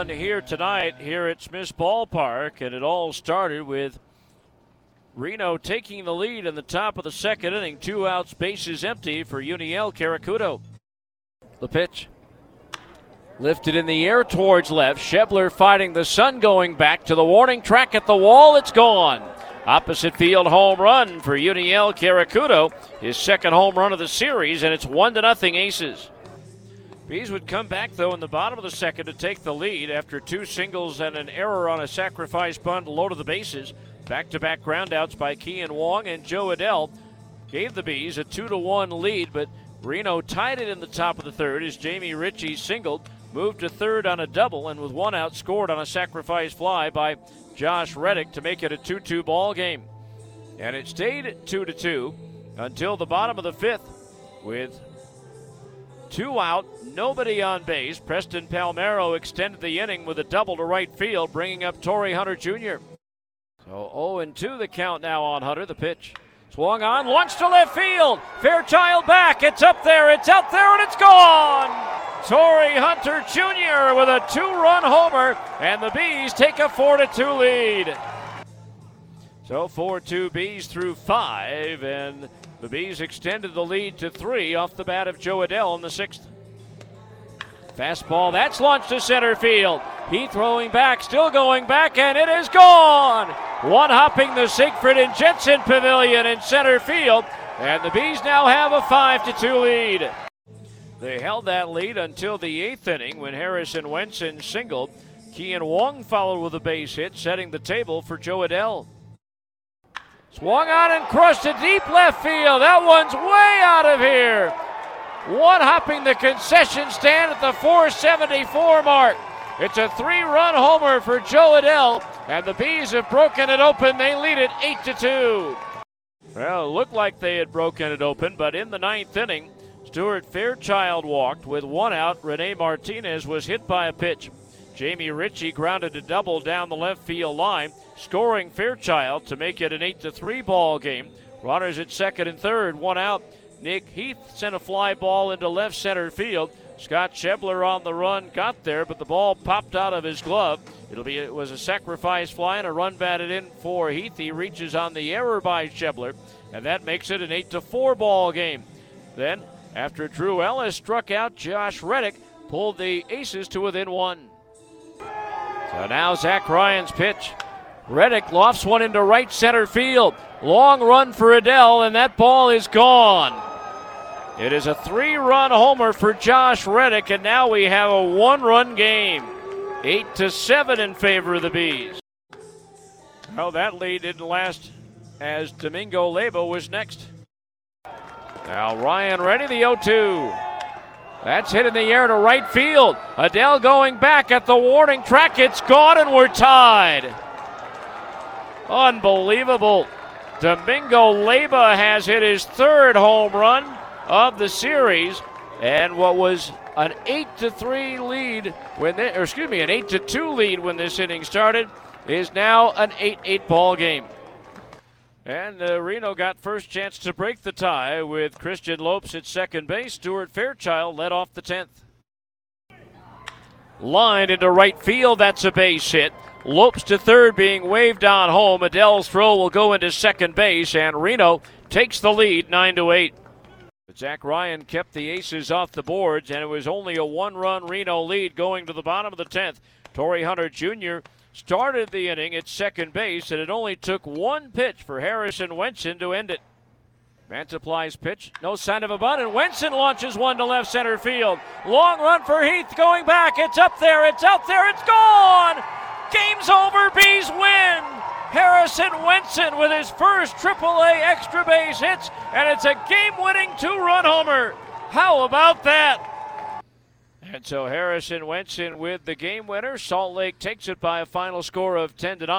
one here tonight here at Smith's Ballpark, and it all started with Reno taking the lead in the top of the second inning. Two outs, bases empty for Juniel Querecuto. The pitch. Lifted in the air towards left. Schebler fighting the sun going back to the warning track at the wall. It's gone. Opposite field home run for Juniel Querecuto. His second home run of the series, and it's one to nothing Aces. Bees would come back though in the bottom of the second to take the lead after two singles and an error on a sacrifice bunt low to the bases. Back-to-back groundouts by Kean Wong and Jo Adell gave the Bees a two to one lead, but Reno tied it in the top of the third as Jamie Ritchie singled, moved to third on a double, and with one out scored on a sacrifice fly by Josh Reddick to make it a 2-2 ball game. And it stayed 2 to 2 until the bottom of the fifth with two out, nobody on base. Preston Palmeiro extended the inning with a double to right field, bringing up Torii Hunter Jr. So 0 and 2 the count now on Hunter. The pitch swung on, launched to left field. Fairchild back. It's up there. It's out there, and it's gone. Torii Hunter Jr. with a two-run homer, and the Bees take a 4 2 lead. So 4-2 Bees through five, and the Bees extended the lead to three off the bat of Jo Adell in the sixth. Fastball, that's launched to center field. He throwing back, still going back, and it is gone. One hopping the Siegfried and Jensen Pavilion in center field, and the Bees now have a 5 to 2 lead. They held that lead until the eighth inning when Harrison Wenson singled. Kean Wong followed with a base hit, setting the table for Jo Adell. Swung on and crushed to deep left field. That one's way out of here. One hopping the concession stand at the 474 mark. It's a three run homer for Jo Adell, and the Bees have broken it open. They lead it 8 to 2. Well, it looked like they had broken it open, but in the ninth inning, Stuart Fairchild walked with one out. Rene Martinez was hit by a pitch. Jamie Ritchie grounded a double down the left field line, scoring Fairchild to make it an 8 to 3 ball game. Runners at second and third, one out. Nick Heath sent a fly ball into left center field. Scott Schebler on the run got there, but the ball popped out of his glove. It'll be it was a sacrifice fly and a run batted in for Heath. He reaches on the error by Schebler, and that makes it an 8 to 4 ball game. Then, after Drew Ellis struck out, Josh Reddick pulled the Aces to within one. So now Zach Ryan's pitch. Reddick lofts one into right center field. Long run for Adell, and that ball is gone. It is a three run homer for Josh Reddick, and now we have a one run game. Eight to seven in favor of the Bees. Well, that lead didn't last as Domingo Leyba was next. Now Ryan ready, the 0 2. That's hit in the air to right field. Adell going back at the warning track. It's gone, and we're tied. Unbelievable. Domingo Leyba has hit his third home run of the series, and what was an eight to three lead when, they, or excuse me, an eight to two lead when this inning started, is now an eight-eight ball game. And uh, Reno got first chance to break the tie with Christian Lopes at second base. Stuart Fairchild led off the tenth. Line into right field. That's a base hit. Lopes to third being waved on home. Adell's throw will go into second base, and Reno takes the lead 9 to 8. But Zach Ryan kept the Aces off the boards, and it was only a one run Reno lead going to the bottom of the 10th. Torii Hunter Jr. started the inning at second base, and it only took one pitch for Harrison Wenson to end it. Mantiply's pitch, no sign of a bunt, and Wenson launches one to left center field. Long run for Heath going back. It's up there, it's out there, it's gone! Game's over, Bees win! Harrison Wenson with his first AAA extra base hits, and it's a game winning two run homer. How about that? And so Harrison Wenson with the game winner. Salt Lake takes it by a final score of 10 to 9.